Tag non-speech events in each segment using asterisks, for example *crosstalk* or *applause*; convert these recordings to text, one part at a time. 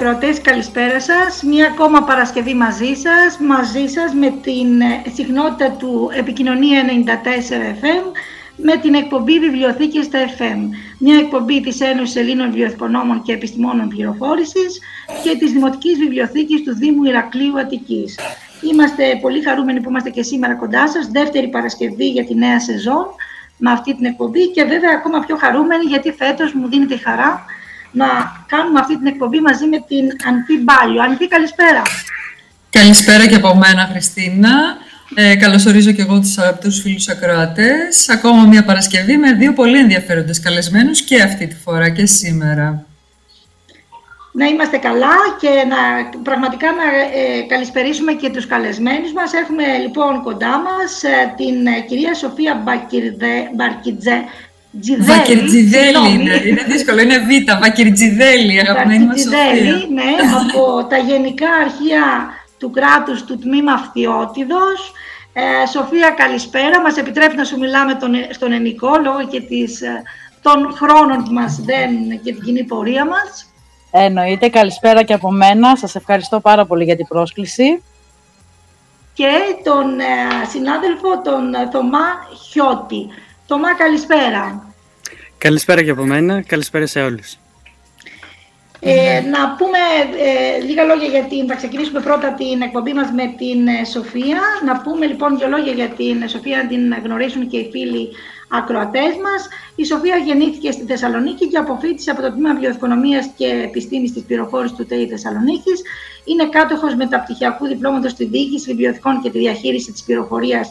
φίλοι ακροατές, καλησπέρα σας. Μία ακόμα Παρασκευή μαζί σας, μαζί σας με την ε, συχνότητα του Επικοινωνία 94 FM, με την εκπομπή Βιβλιοθήκες στα FM. Μια εκπομπή της Ένωσης Ελλήνων Βιβλιοθηκονόμων και Επιστημόνων Πληροφόρησης και της Δημοτικής Βιβλιοθήκης του Δήμου Ηρακλείου Αττικής. Είμαστε πολύ χαρούμενοι που είμαστε και σήμερα κοντά σας, δεύτερη Παρασκευή για τη νέα σεζόν με αυτή την εκπομπή και βέβαια ακόμα πιο χαρούμενοι γιατί φέτος μου δίνεται η χαρά να κάνουμε αυτή την εκπομπή μαζί με την Ανθή Μπάλιο. Ανθή, καλησπέρα. Καλησπέρα και από μένα, Χριστίνα. Ε, καλωσορίζω και εγώ τους αγαπητούς φίλους ακροατές. Ακόμα μια Παρασκευή με δύο πολύ ενδιαφέροντες καλεσμένους και αυτή τη φορά και σήμερα. Να είμαστε καλά και να, πραγματικά να ε, καλησπερίσουμε και τους καλεσμένους μας. Έχουμε λοιπόν κοντά μας ε, την ε, κυρία Σοφία Μπαρκιτζέ, Βακυρτζιδέλη είναι, είναι δύσκολο, είναι β, Βακυρτζιδέλη, αγαπημένη μας Σοφία. ναι, από τα Γενικά Αρχεία του κράτους του Τμήμα Φθιώτιδος. Ε, Σοφία, καλησπέρα. Μας επιτρέπει να σου μιλάμε τον, στον ενικό λόγω και της, ε, των χρόνων που μας δένουν και την κοινή πορεία μας. Εννοείται. Καλησπέρα και από μένα. Σας ευχαριστώ πάρα πολύ για την πρόσκληση. Και τον ε, συνάδελφο, τον Θωμά Χιώτη. Θωμά, καλησπέρα. Καλησπέρα και από μένα. Καλησπέρα σε όλους. Ε, να πούμε ε, λίγα λόγια για την... Θα ξεκινήσουμε πρώτα την εκπομπή μας με την ε, Σοφία. Να πούμε λοιπόν δύο λόγια για την Σοφία, να την γνωρίσουν και οι φίλοι ακροατές μας. Η Σοφία γεννήθηκε στη Θεσσαλονίκη και αποφύτησε από το Τμήμα Βιοοικονομίας και Επιστήμης της Πληροφόρησης του ΤΕΙ Θεσσαλονίκης. Είναι κάτοχος μεταπτυχιακού διπλώματος στη διοίκηση βιβλιοθηκών και τη διαχείριση της πληροφορίας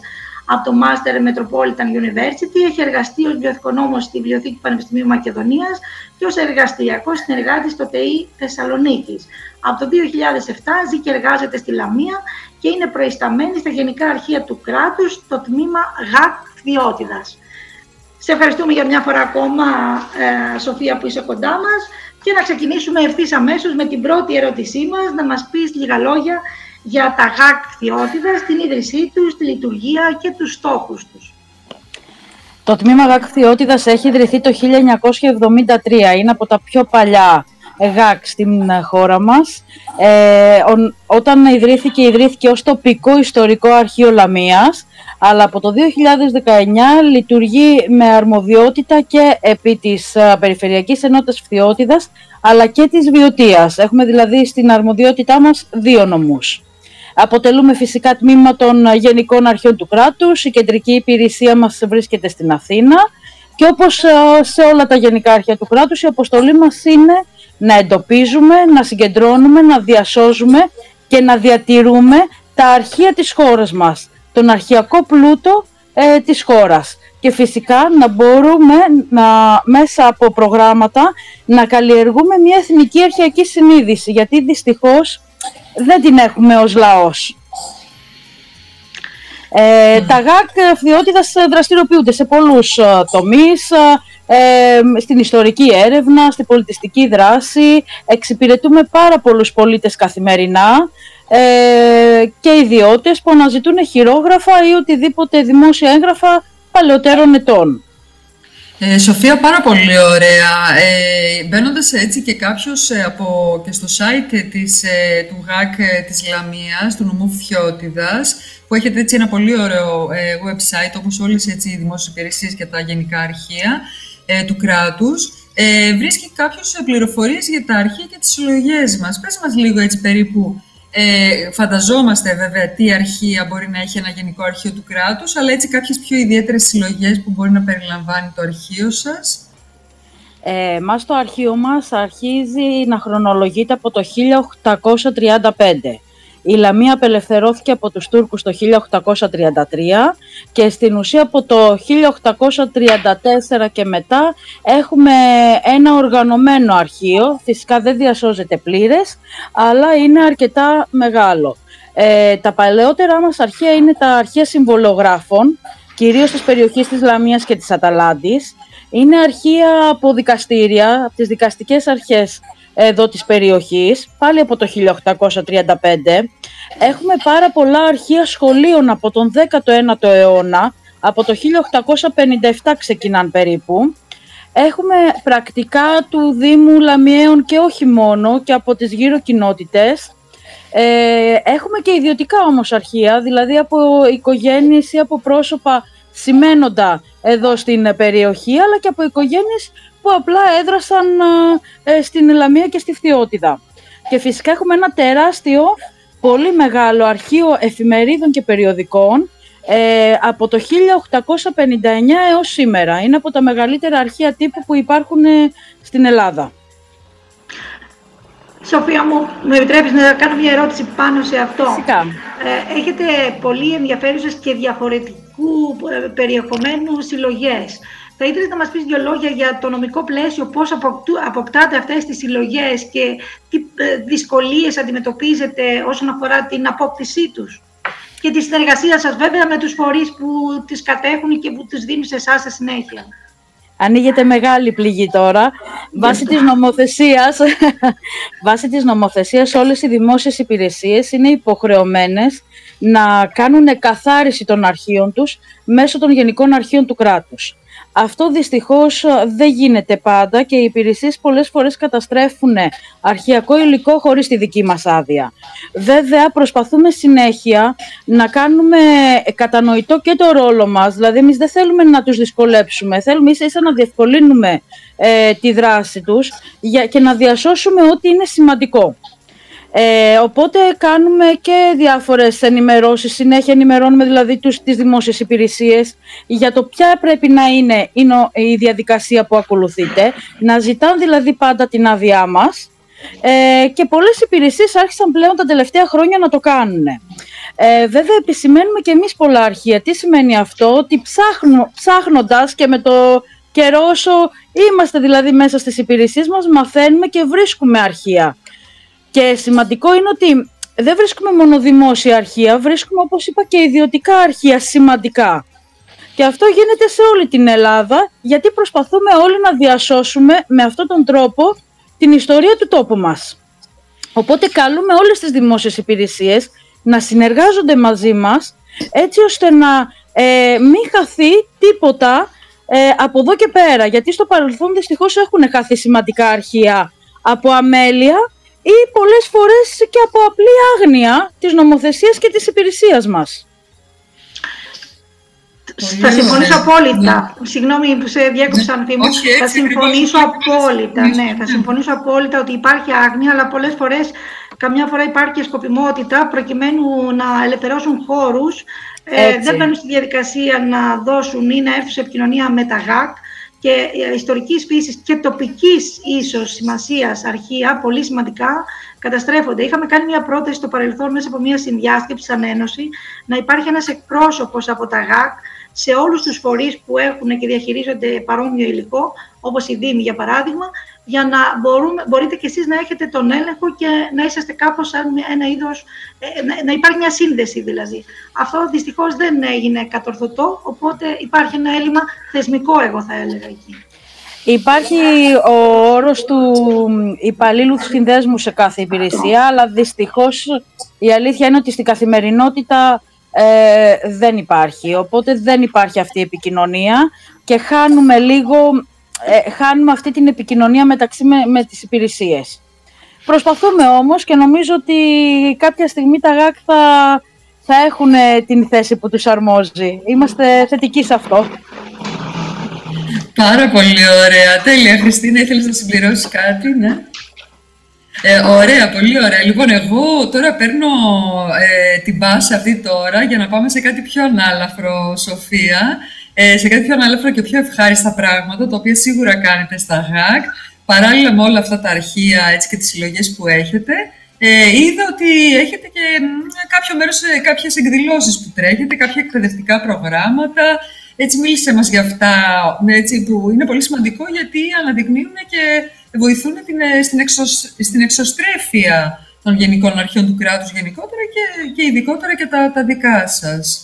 από το Master Metropolitan University. Έχει εργαστεί ως βιοθηκονόμος στη Βιβλιοθήκη Πανεπιστημίου Μακεδονίας και ως εργαστηριακός συνεργάτης στο ΤΕΗ Θεσσαλονίκης. Από το 2007 ζει και εργάζεται στη Λαμία και είναι προϊσταμένη στα Γενικά Αρχεία του κράτους στο τμήμα ΓΑΚ Φθιώτιδας. Σε ευχαριστούμε για μια φορά ακόμα, ε, Σοφία, που είσαι κοντά μας και να ξεκινήσουμε ευθύς αμέσως με την πρώτη ερώτησή μας, να μας πεις λίγα λόγια για τα ΓΑΚ Θεότητας, την ίδρυσή τους, τη λειτουργία και τους στόχους τους. Το τμήμα ΓΑΚ Θεότητας έχει ιδρυθεί το 1973. Είναι από τα πιο παλιά ΓΑΚ στην χώρα μας. Ε, όταν ιδρύθηκε, ιδρύθηκε ως τοπικό ιστορικό αρχείο Λαμίας, αλλά από το 2019 λειτουργεί με αρμοδιότητα και επί της Περιφερειακής Ενότητας Φθιώτιδας, αλλά και της Βιωτίας. Έχουμε δηλαδή στην αρμοδιότητά μας δύο νομούς. Αποτελούμε φυσικά τμήμα των Γενικών Αρχών του κράτους. Η κεντρική υπηρεσία μας βρίσκεται στην Αθήνα. Και όπως ε, σε όλα τα Γενικά Αρχεία του κράτους, η αποστολή μας είναι να εντοπίζουμε, να συγκεντρώνουμε, να διασώζουμε και να διατηρούμε τα αρχεία της χώρας μας, τον αρχιακό πλούτο ε, της χώρας. Και φυσικά να μπορούμε να, μέσα από προγράμματα να καλλιεργούμε μια εθνική αρχιακή συνείδηση, γιατί δυστυχώς δεν την έχουμε ως λαός. Ε, Τα ΓΑΚ φθιότητας δραστηριοποιούνται σε πολλούς ε, τομείς, ε, στην ιστορική έρευνα, στην πολιτιστική δράση. Εξυπηρετούμε πάρα πολλούς πολίτες καθημερινά ε, και ιδιώτες που αναζητούν χειρόγραφα ή οτιδήποτε δημόσια έγγραφα παλαιότερων ετών. Ε, Σοφία, πάρα πολύ ωραία. Ε, Μπαίνοντας έτσι και κάποιος ε, από και στο site της, ε, του ΓΑΚ της Λαμίας, του νομού Φιώτιδας, που έχετε έτσι ένα πολύ ωραίο website, όπως όλες έτσι, οι δημόσιες υπηρεσίες και τα γενικά αρχεία του κράτους, βρίσκει κάποιος πληροφορίες για τα αρχεία και τις συλλογές μας. Πες μας λίγο έτσι περίπου ε, φανταζόμαστε βέβαια τι αρχεία μπορεί να έχει ένα γενικό αρχείο του κράτους, αλλά έτσι κάποιες πιο ιδιαίτερες συλλογές που μπορεί να περιλαμβάνει το αρχείο σας. Ε, μας το αρχείο μας αρχίζει να χρονολογείται από το 1835. Η Λαμία απελευθερώθηκε από τους Τούρκους το 1833 και στην ουσία από το 1834 και μετά έχουμε ένα οργανωμένο αρχείο. Φυσικά δεν διασώζεται πλήρες, αλλά είναι αρκετά μεγάλο. Ε, τα παλαιότερα μας αρχεία είναι τα αρχεία συμβολογράφων, κυρίως της περιοχής της Λαμίας και της Αταλάντης. Είναι αρχεία από δικαστήρια, από τις δικαστικές αρχές εδώ της περιοχής, πάλι από το 1835. Έχουμε πάρα πολλά αρχεία σχολείων από τον 19ο αιώνα, από το 1857 ξεκινάν περίπου. Έχουμε πρακτικά του Δήμου Λαμιαίων και όχι μόνο και από τις γύρω κοινότητες. Ε, έχουμε και ιδιωτικά όμως αρχεία, δηλαδή από οικογένειες ή από πρόσωπα σημαίνοντα εδώ στην περιοχή, αλλά και από οικογένειες που απλά έδρασαν ε, στην Λαμία και στη Φθιώτιδα. Και φυσικά έχουμε ένα τεράστιο, πολύ μεγάλο αρχείο εφημερίδων και περιοδικών, ε, από το 1859 έως σήμερα. Είναι από τα μεγαλύτερα αρχεία τύπου που υπάρχουν ε, στην Ελλάδα. Σοφία μου, μου επιτρέπεις να κάνω μια ερώτηση πάνω σε αυτό; Φυσικά. Ε, έχετε πολύ ενδιαφέρουσες και διαφορετικού ε, περιεχομένου συλλογές. Θα ήθελες να μας πεις δύο λόγια για το νομικό πλαίσιο, πώς αποκτάτε αυτές τις συλλογές και τι δυσκολίες αντιμετωπίζετε όσον αφορά την απόκτησή τους και τη συνεργασία σας βέβαια με τους φορείς που τις κατέχουν και που τις δίνουν σε εσάς σε συνέχεια. Ανοίγεται μεγάλη πληγή τώρα. Βάσει της νομοθεσίας, *laughs* βάσει της νομοθεσίας όλες οι δημόσιες υπηρεσίες είναι υποχρεωμένες να κάνουν καθάριση των αρχείων τους μέσω των γενικών αρχείων του κράτους. Αυτό δυστυχώς ε, δεν γίνεται πάντα και οι υπηρεσίες πολλές φορές καταστρέφουν αρχιακό υλικό χωρίς τη δική μας άδεια. Βέβαια προσπαθούμε συνέχεια να κάνουμε κατανοητό και το ρόλο μας, δηλαδή εμείς δεν θέλουμε να τους δυσκολέψουμε, θέλουμε ίσα ίσα να διευκολύνουμε ε, τη δράση τους για, και να διασώσουμε ό,τι είναι σημαντικό. Ε, οπότε κάνουμε και διάφορες ενημερώσεις, συνέχεια ενημερώνουμε δηλαδή τους, τις δημόσιες υπηρεσίες για το ποια πρέπει να είναι, η διαδικασία που ακολουθείτε, να ζητάνε δηλαδή πάντα την άδειά μας ε, και πολλές υπηρεσίες άρχισαν πλέον τα τελευταία χρόνια να το κάνουν. Ε, βέβαια επισημαίνουμε και εμείς πολλά αρχεία. Τι σημαίνει αυτό, ότι ψάχνω, ψάχνοντας και με το καιρό όσο είμαστε δηλαδή μέσα στις υπηρεσίες μας μαθαίνουμε και βρίσκουμε αρχεία. Και σημαντικό είναι ότι δεν βρίσκουμε μόνο δημόσια αρχεία, βρίσκουμε όπως είπα και ιδιωτικά αρχεία σημαντικά. Και αυτό γίνεται σε όλη την Ελλάδα, γιατί προσπαθούμε όλοι να διασώσουμε με αυτόν τον τρόπο την ιστορία του τόπου μας. Οπότε καλούμε όλες τις δημόσιες υπηρεσίες να συνεργάζονται μαζί μας, έτσι ώστε να ε, μην χαθεί τίποτα ε, από εδώ και πέρα. Γιατί στο παρελθόν δυστυχώς έχουν χαθεί σημαντικά αρχεία από αμέλεια ή πολλές φορές και από απλή άγνοια της νομοθεσίας και της υπηρεσίας μας. Θα συμφωνήσω απόλυτα. Ναι. Συγγνώμη που σε διέκοψα, Ανθίμου. Θα συμφωνήσω απόλυτα, ναι. Θα συμφωνήσω απόλυτα ότι υπάρχει άγνοια, αλλά πολλές φορές, καμιά φορά υπάρχει και σκοπιμότητα προκειμένου να ελευθερώσουν χώρους. Ε, δεν μπαίνουν στη διαδικασία να δώσουν ή να έρθουν σε επικοινωνία με τα ΓΑΚ και ε, ιστορικής φύσης και τοπικής ίσως σημασίας αρχεία, πολύ σημαντικά, καταστρέφονται. Είχαμε κάνει μια πρόταση στο παρελθόν μέσα από μια συνδιάσκεψη σαν Ένωση να υπάρχει ένας εκπρόσωπος από τα ΓΑΚ σε όλους τους φορείς που έχουν και διαχειρίζονται παρόμοιο υλικό, όπως η Δήμη για παράδειγμα, για να μπορούμε, μπορείτε και εσείς να έχετε τον έλεγχο και να είσαστε κάπως σαν ένα είδος, ε, να υπάρχει μια σύνδεση δηλαδή. Αυτό δυστυχώς δεν έγινε κατορθωτό, οπότε υπάρχει ένα έλλειμμα θεσμικό, εγώ θα έλεγα εκεί. Υπάρχει ο όρος του υπαλλήλου του συνδέσμου σε κάθε υπηρεσία, αλλά δυστυχώς η αλήθεια είναι ότι στην καθημερινότητα ε, δεν υπάρχει. Οπότε δεν υπάρχει αυτή η επικοινωνία και χάνουμε λίγο ε, χάνουμε αυτή την επικοινωνία μεταξύ με, με τις υπηρεσίες. Προσπαθούμε όμως και νομίζω ότι κάποια στιγμή τα ΓΑΚ θα, θα έχουν την θέση που τους αρμόζει. Είμαστε θετικοί σε αυτό. Πάρα πολύ ωραία. Τέλεια. Χριστίνα, ήθελες να συμπληρώσεις κάτι, ναι; Ε, ωραία, πολύ ωραία. Λοιπόν, εγώ τώρα παίρνω ε, την πάσα αυτή τώρα για να πάμε σε κάτι πιο ανάλαφρο, Σοφία ε, σε κάτι πιο ανάλαφρο και πιο ευχάριστα πράγματα, τα οποία σίγουρα κάνετε στα ΓΑΚ, παράλληλα με όλα αυτά τα αρχεία έτσι, και τις συλλογές που έχετε. Ε, είδα ότι έχετε και κάποιο μέρος σε κάποιες εκδηλώσεις που τρέχετε, κάποια εκπαιδευτικά προγράμματα. Έτσι μίλησε μας για αυτά, έτσι, που είναι πολύ σημαντικό γιατί αναδεικνύουν και βοηθούν την, ε, στην, εξω, στην εξωστρέφεια των γενικών αρχείων του κράτους γενικότερα και, και ειδικότερα και τα, τα δικά σας.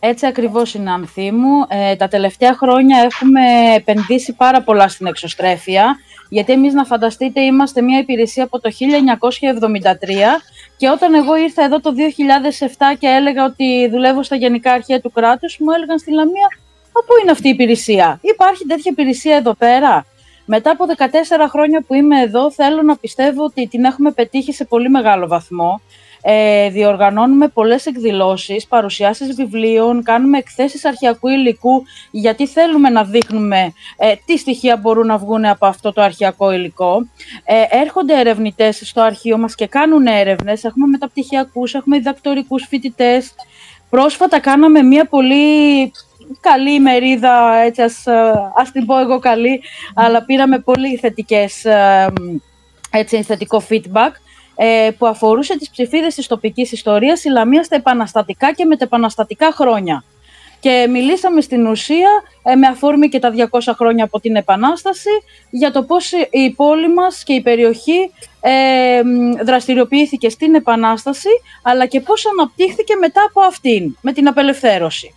Έτσι ακριβώς είναι, Ανθή μου. Ε, τα τελευταία χρόνια έχουμε επενδύσει πάρα πολλά στην εξωστρέφεια, γιατί εμείς να φανταστείτε είμαστε μια υπηρεσία από το 1973 και όταν εγώ ήρθα εδώ το 2007 και έλεγα ότι δουλεύω στα Γενικά Αρχεία του κράτους, μου έλεγαν στη Λαμία πού είναι αυτή η υπηρεσία; Υπάρχει τέτοια υπηρεσία εδώ πέρα; Μετά από 14 χρόνια που είμαι εδώ, θέλω να πιστεύω ότι την έχουμε πετύχει σε πολύ μεγάλο βαθμό. Ε, διοργανώνουμε πολλές εκδηλώσεις, παρουσιάσεις βιβλίων, κάνουμε εκθέσεις αρχαιακού υλικού, γιατί θέλουμε να δείχνουμε ε, τι στοιχεία μπορούν να βγουν από αυτό το αρχαιακό υλικό. Ε, έρχονται ερευνητές στο αρχείο μας και κάνουν έρευνες. Έχουμε μεταπτυχιακούς, έχουμε διδακτορικούς φοιτητές. Πρόσφατα κάναμε μια πολύ καλή μερίδα, έτσι ας, ε, ας την πω εγώ καλή, αλλά πήραμε πολύ θετικές, ε, έτσι, θετικό feedback ε, που αφορούσε τις ψηφίδες της τοπικής ιστορίας η Λαμία στα επαναστατικά και μετεπαναστατικά χρόνια. Και μιλήσαμε στην ουσία, με αφορμή και τα 200 χρόνια από την Επανάσταση, για το πώς η πόλη μας και η περιοχή ε, δραστηριοποιήθηκε στην Επανάσταση, αλλά και πώς αναπτύχθηκε μετά από αυτήν, με την απελευθέρωση.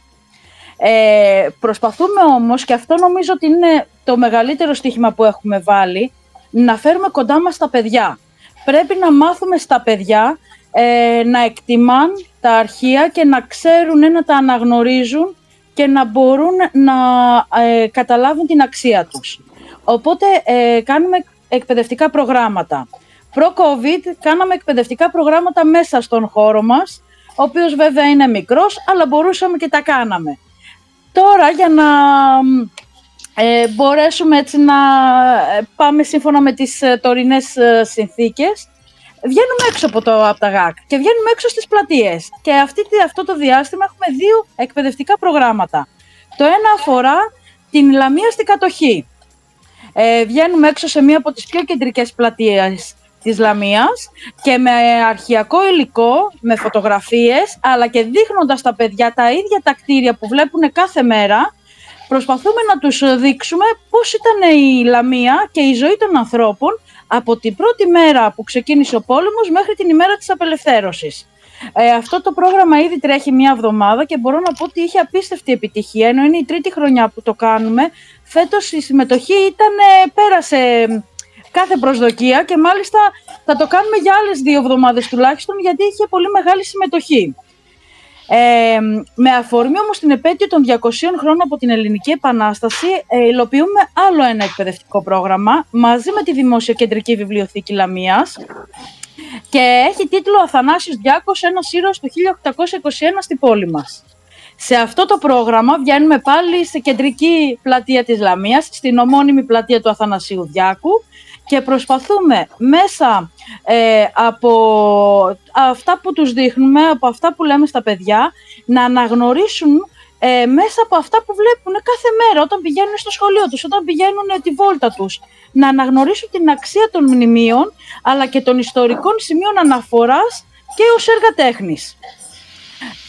Ε, προσπαθούμε όμως, και αυτό νομίζω ότι είναι το μεγαλύτερο στοίχημα που έχουμε βάλει, να φέρουμε κοντά μας τα παιδιά. Πρέπει να μάθουμε στα παιδιά ε, να εκτιμάν τα αρχεία και να ξέρουν να τα αναγνωρίζουν και να μπορούν να ε, καταλάβουν την αξία τους. Οπότε ε, κάνουμε εκπαιδευτικά προγράμματα. Προ-COVID κάναμε εκπαιδευτικά προγράμματα μέσα στον χώρο μας, ο οποίος βέβαια είναι μικρός, αλλά μπορούσαμε και τα κάναμε. Τώρα για να ε, μπορέσουμε έτσι να ε, πάμε σύμφωνα με τις ε, τωρινές ε, συνθήκες, βγαίνουμε έξω από, το, από τα ΓΑΚ και βγαίνουμε έξω στις πλατείες. Και αυτή, αυτό το διάστημα έχουμε δύο εκπαιδευτικά προγράμματα. Το ένα αφορά την Λαμία στην κατοχή. Ε, βγαίνουμε έξω σε μία από τις πιο κεντρικές πλατείες της Λαμίας και με αρχιακό υλικό, με φωτογραφίες, αλλά και δείχνοντας τα παιδιά τα ίδια τα κτίρια που βλέπουν κάθε μέρα, προσπαθούμε να τους δείξουμε πώς ήταν η Λαμία και η ζωή των ανθρώπων από την πρώτη μέρα που ξεκίνησε ο πόλεμος μέχρι την ημέρα της απελευθέρωσης. Ε, αυτό το πρόγραμμα ήδη τρέχει μία εβδομάδα και μπορώ να πω ότι είχε απίστευτη επιτυχία, ενώ είναι η τρίτη χρονιά που το κάνουμε. Φέτος η συμμετοχή ήταν, πέρασε κάθε προσδοκία και μάλιστα θα το κάνουμε για άλλες δύο εβδομάδες τουλάχιστον γιατί είχε πολύ μεγάλη συμμετοχή. Ε, με αφορμή όμως την επέτειο των 200 χρόνων από την Ελληνική Επανάσταση ε, υλοποιούμε άλλο ένα εκπαιδευτικό πρόγραμμα μαζί με τη Δημόσια Κεντρική Βιβλιοθήκη Λαμίας και έχει τίτλο «Αθανάσιος Διάκος, ένας ήρωας του 1821 στην πόλη μας». Σε αυτό το πρόγραμμα βγαίνουμε πάλι σε κεντρική πλατεία της Λαμίας, στην ομώνυμη πλατεία του Αθανασίου Διάκου και προσπαθούμε μέσα ε, από αυτά που τους δείχνουμε, από αυτά που λέμε στα παιδιά, να αναγνωρίσουν ε, μέσα από αυτά που βλέπουν κάθε μέρα όταν πηγαίνουν στο σχολείο τους, όταν πηγαίνουν τη βόλτα τους, να αναγνωρίσουν την αξία των μνημείων, αλλά και των ιστορικών σημείων αναφοράς και ως έργα τέχνης.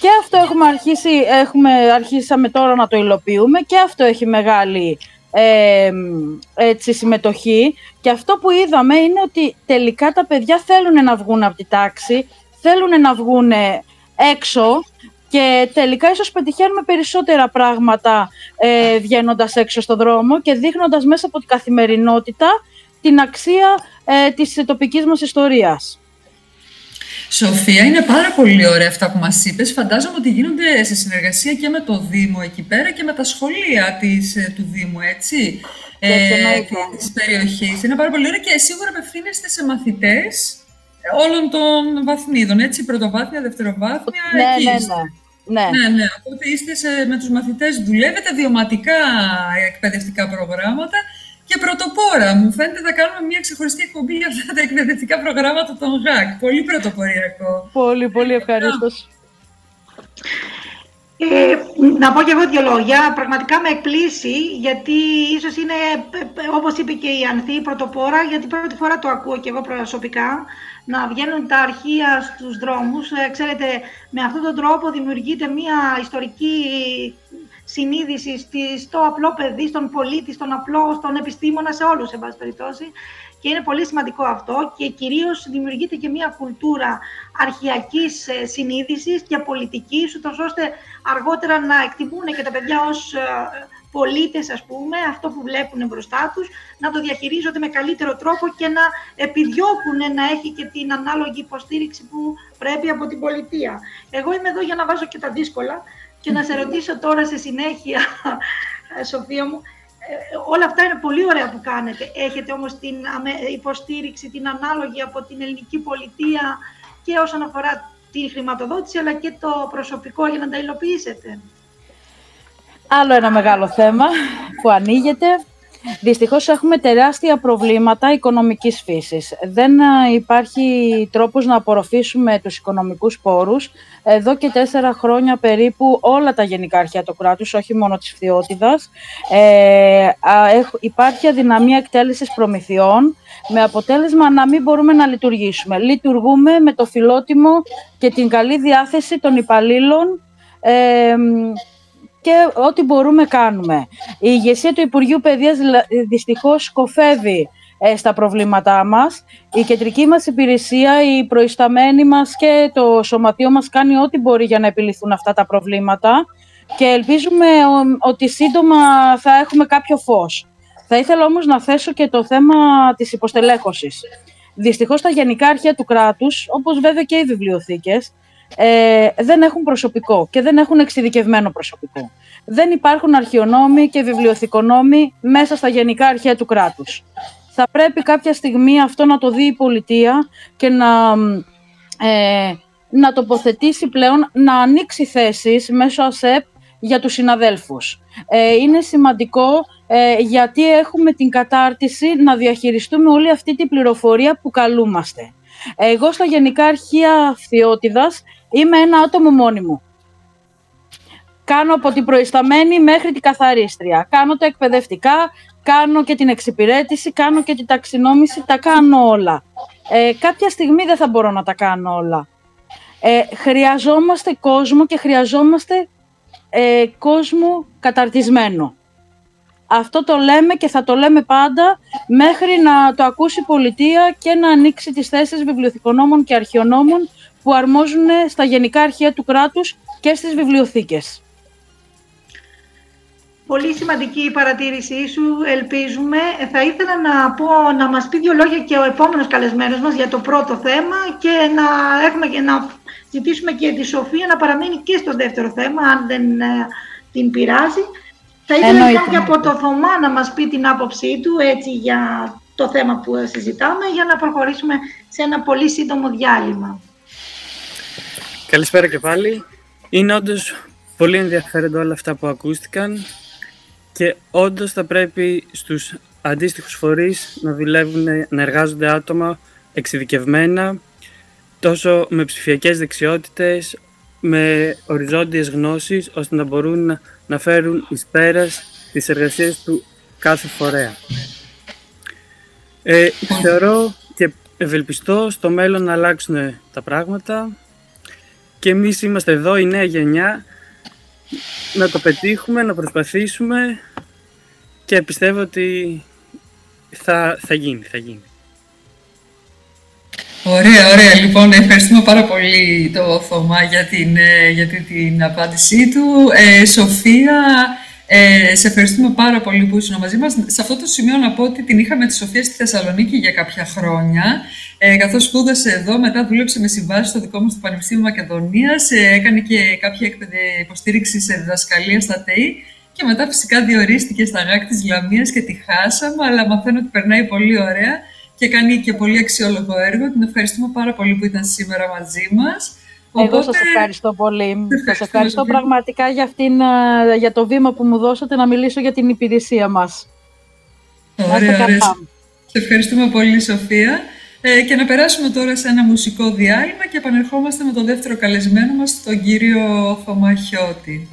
Και αυτό έχουμε αρχίσει, έχουμε αρχίσαμε τώρα να το υλοποιούμε και αυτό έχει μεγάλη ε, έτσι, συμμετοχή και αυτό που είδαμε είναι ότι τελικά τα παιδιά θέλουν να βγουν από τη τάξη, θέλουν να βγουν έξω και τελικά ίσως πετυχαίνουμε περισσότερα πράγματα ε, βγαίνοντας έξω στον δρόμο και δείχνοντας μέσα από την καθημερινότητα την αξία ε, της τοπικής μας ιστορίας. Σοφία, είναι πάρα πολύ ωραία αυτά που μας είπες. Φαντάζομαι ότι γίνονται σε συνεργασία και με το Δήμο εκεί πέρα και με τα σχολεία της, ε, του Δήμου, έτσι, ε, της περιοχής. Είναι πάρα πολύ ωραία και σίγουρα απευθύνεστε σε μαθητές όλων των βαθμίδων, έτσι, πρωτοβάθμια, δευτεροβάθμια, ναι, εκεί. Ναι, ναι. Ναι. ναι, ναι. Οπότε είστε σε, με τους μαθητές, δουλεύετε βιωματικά εκπαιδευτικά προγράμματα και πρωτοπόρα. Μου φαίνεται θα κάνουμε μια ξεχωριστή εκπομπή για αυτά τα εκπαιδευτικά προγράμματα των ΓΑΚ. Πολύ πρωτοποριακό. Πολύ, πολύ ευχαρίστως. Ε, να πω και εγώ δύο λόγια. Πραγματικά με εκπλήσει, γιατί ίσως είναι, όπως είπε και η Ανθή, πρωτοπόρα, γιατί πρώτη φορά το ακούω και εγώ προσωπικά, να βγαίνουν τα αρχεία στους δρόμους. Ε, ξέρετε, με αυτόν τον τρόπο δημιουργείται μια ιστορική συνείδησης στο απλό παιδί, στον πολίτη, στον απλό, στον επιστήμονα, σε όλους, σε πάση περιπτώσει. Και είναι πολύ σημαντικό αυτό και κυρίως δημιουργείται και μια κουλτούρα αρχιακής ε, συνείδησης και πολιτικής, ούτως ώστε αργότερα να εκτιμούν και τα παιδιά ως ε, πολίτες, ας πούμε, αυτό που βλέπουν μπροστά τους, να το διαχειρίζονται με καλύτερο τρόπο και να επιδιώκουν να έχει και την ανάλογη υποστήριξη που πρέπει από την πολιτεία. Εγώ είμαι εδώ για να βάζω και τα δύσκολα Και να σε ρωτήσω τώρα σε συνέχεια, Σοφία μου, ε, όλα αυτά είναι πολύ ωραία που κάνετε. Έχετε όμως την υποστήριξη, την ανάλογη από την ελληνική πολιτεία και όσον αφορά τη χρηματοδότηση αλλά και το προσωπικό για να τα υλοποιήσετε. Άλλο ένα μεγάλο θέμα που ανοίγεται. Δυστυχώς έχουμε τεράστια προβλήματα οικονομικής φύσης. Δεν υπάρχει τρόπος να απορροφήσουμε τους οικονομικούς πόρους. Εδώ και τέσσερα χρόνια περίπου όλα τα γενικά αρχαία του κράτους, όχι μόνο της φθιότητας, ε, υπάρχει αδυναμία εκτέλεσης προμηθειών, με αποτέλεσμα να μην μπορούμε να λειτουργήσουμε. Λειτουργούμε με το φιλότιμο και την καλή διάθεση των υπαλλήλων ε, και ό,τι μπορούμε κάνουμε. Η ηγεσία του Υπουργείου Παιδείας δυστυχώς σκοφεύει ε, στα προβλήματά μας. Η κεντρική μας υπηρεσία, η προϊσταμένη μας και το σωματείο μας κάνει ό,τι μπορεί για να επιληθούν αυτά τα προβλήματα και ελπίζουμε ότι σύντομα θα έχουμε κάποιο φως. Θα ήθελα όμως να θέσω και το θέμα της υποστελέχωσης. Δυστυχώς τα γενικά αρχεία του κράτους, όπως βέβαια και οι βιβλιοθήκες, ε, δεν έχουν προσωπικό και δεν έχουν εξειδικευμένο προσωπικό. Δεν υπάρχουν αρχαιονόμοι και βιβλιοθηκονόμοι μέσα στα γενικά αρχαία του κράτους. Θα πρέπει κάποια στιγμή αυτό να το δει η πολιτεία και να, ε, να τοποθετήσει πλέον, να ανοίξει θέσεις μέσω ΑΣΕΠ για τους συναδέλφους. Ε, είναι σημαντικό ε, γιατί έχουμε την κατάρτιση να διαχειριστούμε όλη αυτή την πληροφορία που καλούμαστε. Εγώ στα Γενικά Αρχεία Φθιώτιδας είμαι ένα άτομο μόνιμο. Κάνω από την προϊσταμένη μέχρι την καθαρίστρια. Κάνω τα εκπαιδευτικά, κάνω και την εξυπηρέτηση, κάνω και την ταξινόμηση, τα κάνω όλα. Ε, κάποια στιγμή δεν θα μπορώ να τα κάνω όλα. Ε, χρειαζόμαστε κόσμο και χρειαζόμαστε ε, κόσμο καταρτισμένο. Αυτό το λέμε και θα το λέμε πάντα μέχρι να το ακούσει η πολιτεία και να ανοίξει τις θέσεις βιβλιοθηκονόμων και αρχαιονόμων που αρμόζουν στα γενικά αρχεία του κράτους και στις βιβλιοθήκες. Πολύ σημαντική η παρατήρησή σου, ελπίζουμε. Θα ήθελα να, πω, να μας πει δύο λόγια και ο επόμενος καλεσμένος μας για το πρώτο θέμα και να, έχουμε, και να ζητήσουμε και τη Σοφία να παραμείνει και στο δεύτερο θέμα, αν δεν ε, την πειράζει. Θα ήθελα λοιπόν και από το Θωμά να μας πει την άποψή του έτσι για το θέμα που συζητάμε για να προχωρήσουμε σε ένα πολύ σύντομο διάλειμμα. Καλησπέρα και πάλι. Είναι όντως πολύ ενδιαφέροντα όλα αυτά που ακούστηκαν και όντως θα πρέπει στους αντίστοιχους φορείς να δουλεύουν, να εργάζονται άτομα εξειδικευμένα τόσο με ψηφιακές δεξιότητες με οριζόντιες γνώσεις ώστε να μπορούν να, φέρουν εις πέρας τις εργασίες του κάθε φορέα. Ε, θεωρώ και ευελπιστώ στο μέλλον να αλλάξουν τα πράγματα και εμείς είμαστε εδώ η νέα γενιά να το πετύχουμε, να προσπαθήσουμε και πιστεύω ότι θα, θα γίνει, θα γίνει. Ωραία, ωραία. Λοιπόν, ευχαριστούμε πάρα πολύ το Θωμά για την, ε, για την απάντησή του. Ε, Σοφία, ε, σε ευχαριστούμε πάρα πολύ που ήσουν μαζί μας. Σε αυτό το σημείο να πω ότι την είχαμε τη Σοφία στη Θεσσαλονίκη για κάποια χρόνια. Ε, καθώς σπούδασε εδώ, μετά δούλεψε με συμβάσεις στο δικό μας το Πανεπιστήμιο Μακεδονίας, ε, έκανε και κάποια υποστήριξη σε διδασκαλία στα ΤΕΙ και μετά φυσικά διορίστηκε στα ΓΑΚ της Λαμίας και τη χάσαμε, αλλά μαθαίνω ότι περνάει πολύ ωραία και κάνει και πολύ αξιόλογο έργο. Την ευχαριστούμε πάρα πολύ που ήταν σήμερα μαζί μας. Εγώ σας ευχαριστώ πολύ. Σας ευχαριστώ πραγματικά για, αυτήν, για το βήμα που μου δώσατε να μιλήσω για την υπηρεσία μας. Ωραία, ωραία. Σε ευχαριστούμε πολύ, Σοφία. Ε, και να περάσουμε τώρα σε ένα μουσικό διάλειμμα και επανερχόμαστε με το δεύτερο καλεσμένο μας, τον κύριο Θωμαχιώτη.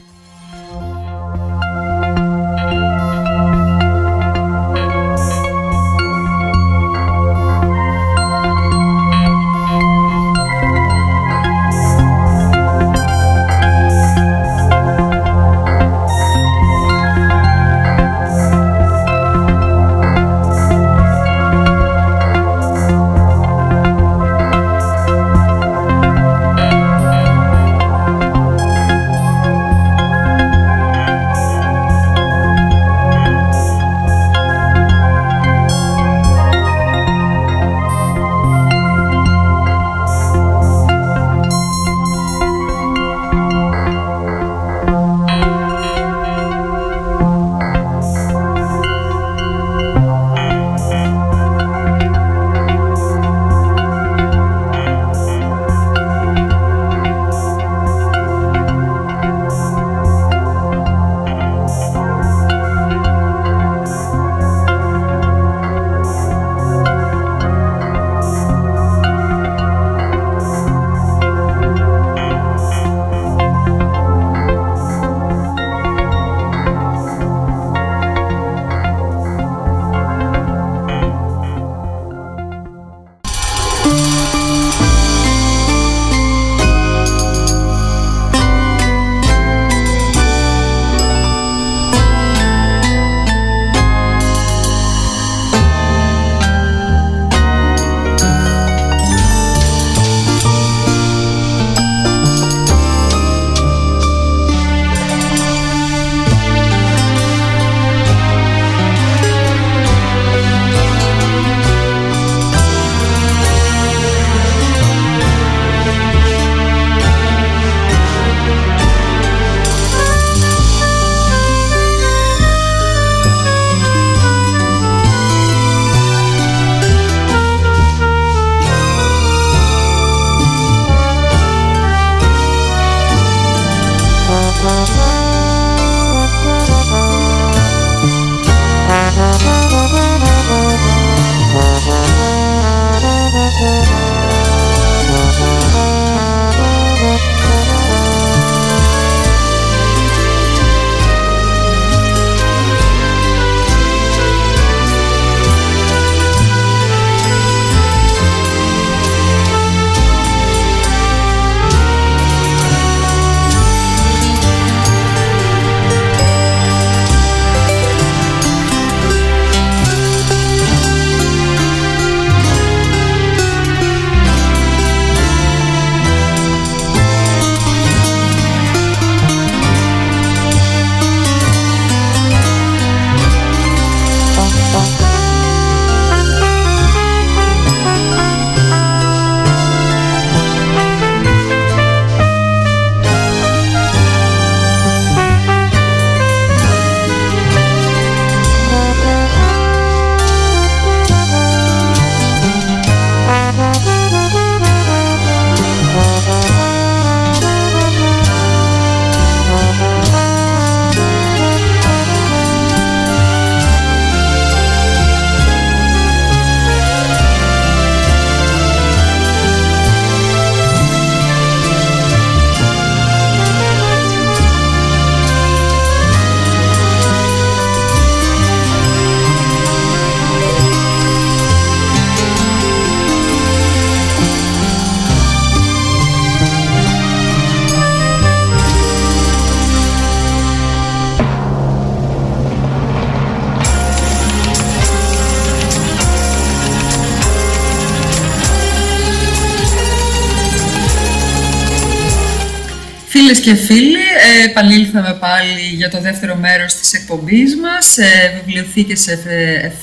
Και φίλοι, ε, επανήλθαμε πάλι για το δεύτερο μέρος της εκπομπής μας, ε, βιβλιοθήκες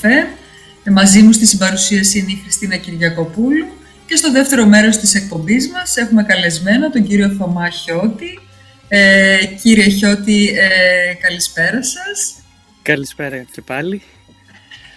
FM. Ε, μαζί μου στη συμπαρουσίαση είναι η Χριστίνα Κυριακοπούλου και στο δεύτερο μέρος της εκπομπής μας έχουμε καλεσμένο τον κύριο Θωμά Χιώτη. Ε, κύριε Χιώτη, ε, καλησπέρα σας. Καλησπέρα και πάλι.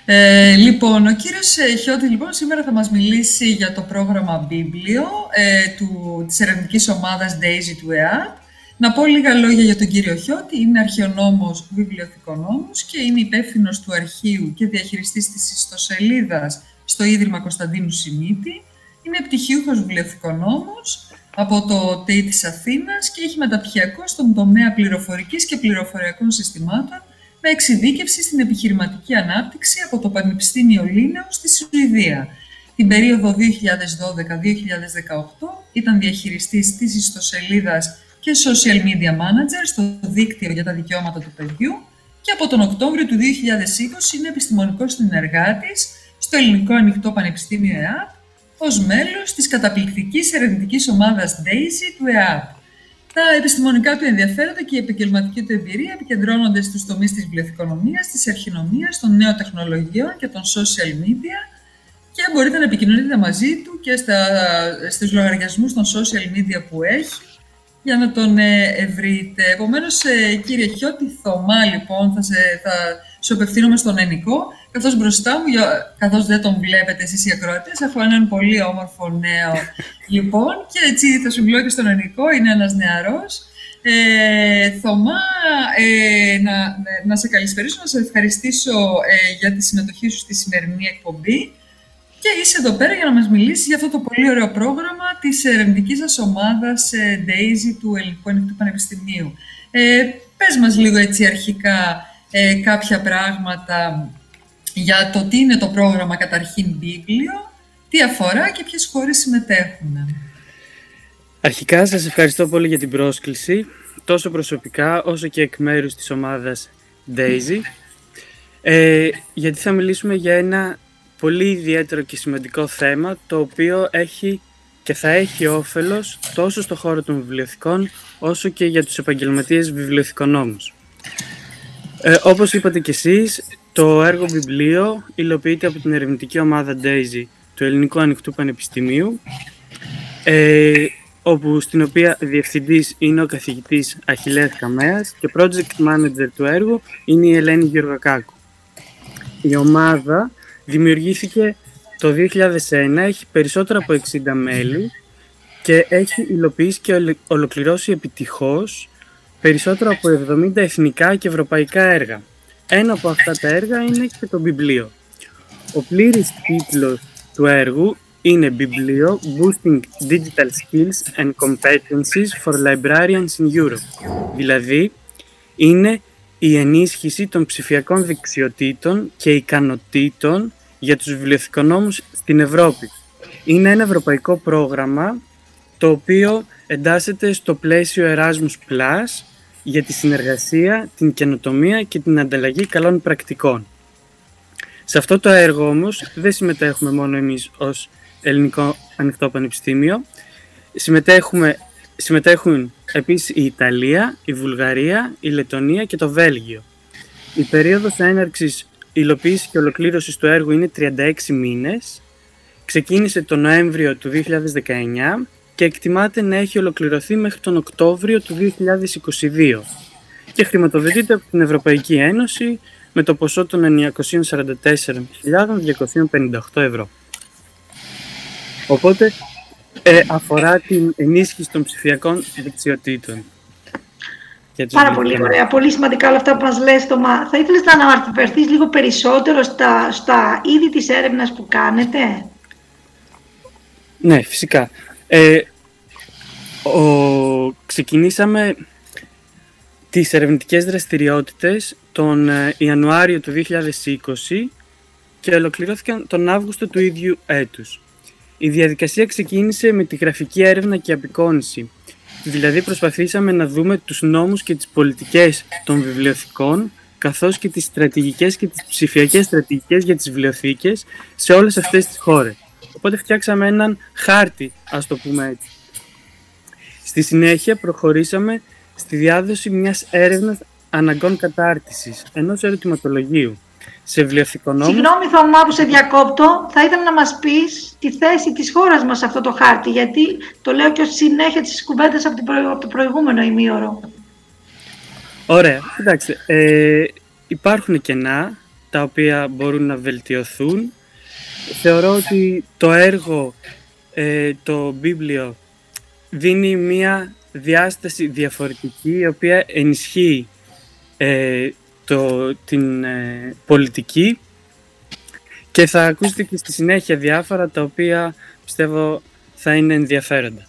Ε, λοιπόν, ο κύριος ε, Χιώτη λοιπόν, σήμερα θα μας μιλήσει για το πρόγραμμα Μπίμπλιο ε, του, της ερευνητικής ομάδας Daisy του ΕΑΤ. Να πω λίγα λόγια για τον κύριο Χιώτη. Είναι αρχαιονόμος, βιβλιοθηκονόμος και είναι υπεύθυνο του αρχείου και διαχειριστής της ιστοσελίδας στο Ίδρυμα Κωνσταντίνου Σιμίτη. Είναι πτυχίουχος βιβλιοθηκονόμος από το ΤΕΙ της Αθήνας και έχει μεταπτυχιακό στον τομέα πληροφορικής και πληροφοριακών συστημάτων με εξειδίκευση στην επιχειρηματική ανάπτυξη από το Πανεπιστήμιο Λίνεο στη Σουηδία. Την περίοδο 2012-2018 ήταν διαχειριστής της ιστοσελίδας και social media manager στο δίκτυο για τα δικαιώματα του παιδιού και από τον Οκτώβριο του 2020 είναι επιστημονικός συνεργάτης στο Ελληνικό Ανοιχτό Πανεπιστήμιο ΕΑΠ ως μέλος της καταπληκτικής ερευνητικής ομάδας DAISY του ΕΑΠ. Τα επιστημονικά του ενδιαφέροντα και η επαγγελματική του εμπειρία επικεντρώνονται στους τομείς της βιβλιοθηκονομίας, της αρχινομίας, των νέων τεχνολογιών και των social media και μπορείτε να επικοινωνείτε μαζί του και στα, στους λογαριασμούς των social media που έχει για να τον ε, βρείτε. Επομένως, ε, κύριε Χιώτη Θωμά, λοιπόν, θα, σε, θα σου απευθύνομαι στον Ενικό, καθώς μπροστά μου, καθώς δεν τον βλέπετε εσείς οι ακροατές, έχω έναν πολύ όμορφο νέο, *laughs* λοιπόν, και έτσι θα σου μιλώ και στον Ενικό, είναι ένας νεαρός. Ε, Θωμά, ε, να, να σε καλησπερίσω, να σε ευχαριστήσω ε, για τη συμμετοχή σου στη σημερινή εκπομπή. Και είσαι εδώ πέρα για να μας μιλήσεις για αυτό το πολύ ωραίο πρόγραμμα της ερευνητικής σας ομάδας ε, Daisy του Ελληνικού Ανοιχτού Πανεπιστημίου. Ε, πες μας λίγο έτσι αρχικά ε, κάποια πράγματα για το τι είναι το πρόγραμμα καταρχήν Μπίμπλιο, τι αφορά και ποιες χώρες συμμετέχουν. Αρχικά σας ευχαριστώ πολύ για την πρόσκληση, τόσο προσωπικά όσο και εκ μέρους της ομάδας Daisy, ε, γιατί θα μιλήσουμε για ένα πολύ ιδιαίτερο και σημαντικό θέμα, το οποίο έχει και θα έχει όφελος τόσο στο χώρο των βιβλιοθηκών, όσο και για τους επαγγελματίες βιβλιοθηκονόμους. Ε, όπως είπατε κι εσείς, το έργο βιβλίο υλοποιείται από την ερευνητική ομάδα DAISY του Ελληνικού Ανοιχτού Πανεπιστημίου, ε, όπου στην οποία διευθυντής είναι ο καθηγητής Αχιλέας Καμέας και project manager του έργου είναι η Ελένη Γεωργακάκου. Η ομάδα Δημιουργήθηκε το 2001, έχει περισσότερα από 60 μέλη και έχει υλοποιήσει και ολοκληρώσει επιτυχώς περισσότερο από 70 εθνικά και ευρωπαϊκά έργα. Ένα από αυτά τα έργα είναι και το βιβλίο. Ο πλήρης τίτλος του έργου είναι βιβλίο Boosting Digital Skills and Competencies for Librarians in Europe. Δηλαδή, είναι η ενίσχυση των ψηφιακών δεξιοτήτων και ικανοτήτων για τους βιβλιοθηκονόμους στην Ευρώπη. Είναι ένα ευρωπαϊκό πρόγραμμα το οποίο εντάσσεται στο πλαίσιο Erasmus Plus για τη συνεργασία, την καινοτομία και την ανταλλαγή καλών πρακτικών. Σε αυτό το έργο όμως δεν συμμετέχουμε μόνο εμείς ως Ελληνικό Ανοιχτό Πανεπιστήμιο. Συμμετέχουμε, συμμετέχουν επίσης η Ιταλία, η Βουλγαρία, η Λετωνία και το Βέλγιο. Η περίοδος έναρξης υλοποίησης και ολοκλήρωσης του έργου είναι 36 μήνες. Ξεκίνησε τον Νοέμβριο του 2019 και εκτιμάται να έχει ολοκληρωθεί μέχρι τον Οκτώβριο του 2022 και χρηματοδοτείται από την Ευρωπαϊκή Ένωση με το ποσό των 944.258 ευρώ. Οπότε ε, αφορά την ενίσχυση των ψηφιακών δεξιοτήτων. Πάρα πολύ ωραία. Πολύ σημαντικά όλα αυτά που μας λες, Τωμά. Θα ήθελες να αναφερθείς λίγο περισσότερο στα, στα είδη της έρευνας που κάνετε; Ναι, φυσικά. Ε, ο, ξεκινήσαμε τις ερευνητικές δραστηριότητες τον ε, Ιανουάριο του 2020 και ολοκληρώθηκαν τον Αύγουστο του ίδιου έτους. Η διαδικασία ξεκίνησε με τη γραφική έρευνα και απεικόνηση. Δηλαδή προσπαθήσαμε να δούμε τους νόμους και τις πολιτικές των βιβλιοθηκών καθώς και τις στρατηγικές και τις ψηφιακές στρατηγικές για τις βιβλιοθήκες σε όλες αυτές τις χώρες. Οπότε φτιάξαμε έναν χάρτη, ας το πούμε έτσι. Στη συνέχεια προχωρήσαμε στη διάδοση μιας έρευνας αναγκών κατάρτισης, ενός ερωτηματολογίου σε βιβλιοθηκονόμους. Συγγνώμη Θωμά που σε διακόπτω, θα ήθελα να μας πεις τη θέση της χώρας μας σε αυτό το χάρτη, γιατί το λέω και ως συνέχεια της κουβέντας από, από το προηγούμενο ημίωρο. Ωραία, κοιτάξτε, ε, υπάρχουν κενά τα οποία μπορούν να βελτιωθούν. Θεωρώ ότι το έργο, ε, το βιβλίο, δίνει μία διάσταση διαφορετική η οποία ενισχύει ε, το, την ε, πολιτική και θα ακούσετε και στη συνέχεια διάφορα τα οποία πιστεύω θα είναι ενδιαφέροντα.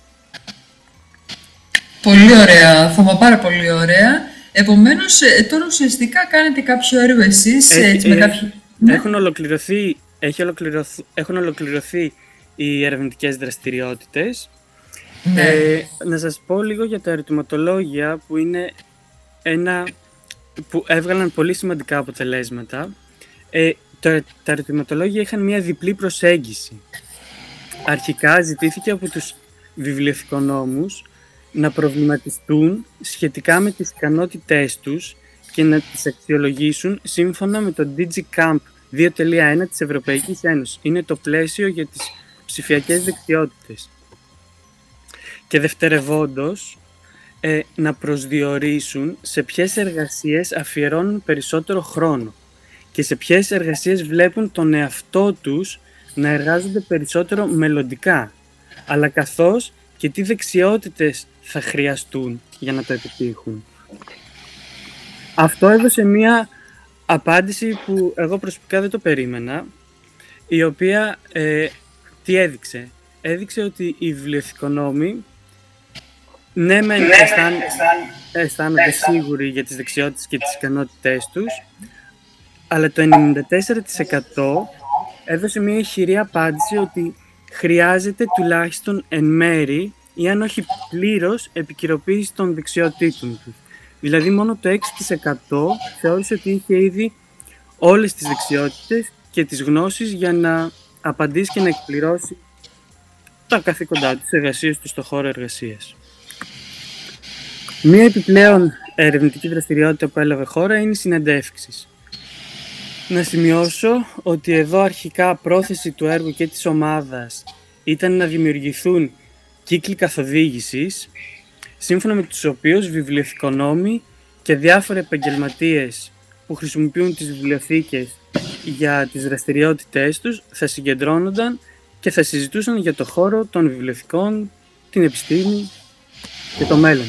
Πολύ ωραία, θα πάρα πολύ ωραία. Επομένως, ε, τώρα ουσιαστικά κάνετε κάποιο έργο εσείς, έτσι, με κάποιο... Ναι. Έχουν ολοκληρωθεί, έχει έχουν ολοκληρωθεί οι ερευνητικές δραστηριότητες ναι. Ε, να σας πω λίγο για τα ερωτηματολόγια που είναι ένα που έβγαλαν πολύ σημαντικά αποτελέσματα. Ε, το, τα ερωτηματολόγια είχαν μια διπλή προσέγγιση. Αρχικά ζητήθηκε από τους βιβλιοθηκονόμους να προβληματιστούν σχετικά με τις ικανότητές τους και να τις αξιολογήσουν σύμφωνα με το DigiCamp 2.1 της Ευρωπαϊκής Ένωσης. Είναι το πλαίσιο για τις ψηφιακές δεξιότητες και δευτερευόντως ε, να προσδιορίσουν σε ποιες εργασίες αφιερώνουν περισσότερο χρόνο και σε ποιες εργασίες βλέπουν τον εαυτό τους να εργάζονται περισσότερο μελλοντικά, αλλά καθώς και τι δεξιότητες θα χρειαστούν για να το επιτύχουν. Αυτό έδωσε μία απάντηση που εγώ προσωπικά δεν το περίμενα, η οποία ε, τι έδειξε; Έδειξε ότι οι βιβλιοθηκονόμοι ναι, μεν ναι, αισθάνονται σίγουροι για τις δεξιότητες και τις ικανότητές τους, αλλά το 94% έδωσε μια ισχυρή απάντηση ότι χρειάζεται τουλάχιστον εν μέρη ή αν όχι πλήρως επικυροποίηση των δεξιοτήτων τους. Δηλαδή μόνο το 6% θεώρησε ότι είχε ήδη όλες τις δεξιότητες και τις γνώσεις για να απαντήσει και να εκπληρώσει τα καθήκοντά του, τις εργασίες του στο χώρο εργασίας. Μία επιπλέον ερευνητική δραστηριότητα που έλαβε χώρα είναι οι συνεντεύξεις. Να σημειώσω ότι εδώ αρχικά πρόθεση του έργου και της ομάδας ήταν να δημιουργηθούν κύκλοι καθοδήγησης, σύμφωνα με τους οποίους βιβλιοθηκονόμοι και διάφοροι επαγγελματίες που χρησιμοποιούν τις βιβλιοθήκες για τις δραστηριότητές τους θα συγκεντρώνονταν και θα συζητούσαν για το χώρο των βιβλιοθηκών, την επιστήμη και το μέλλον.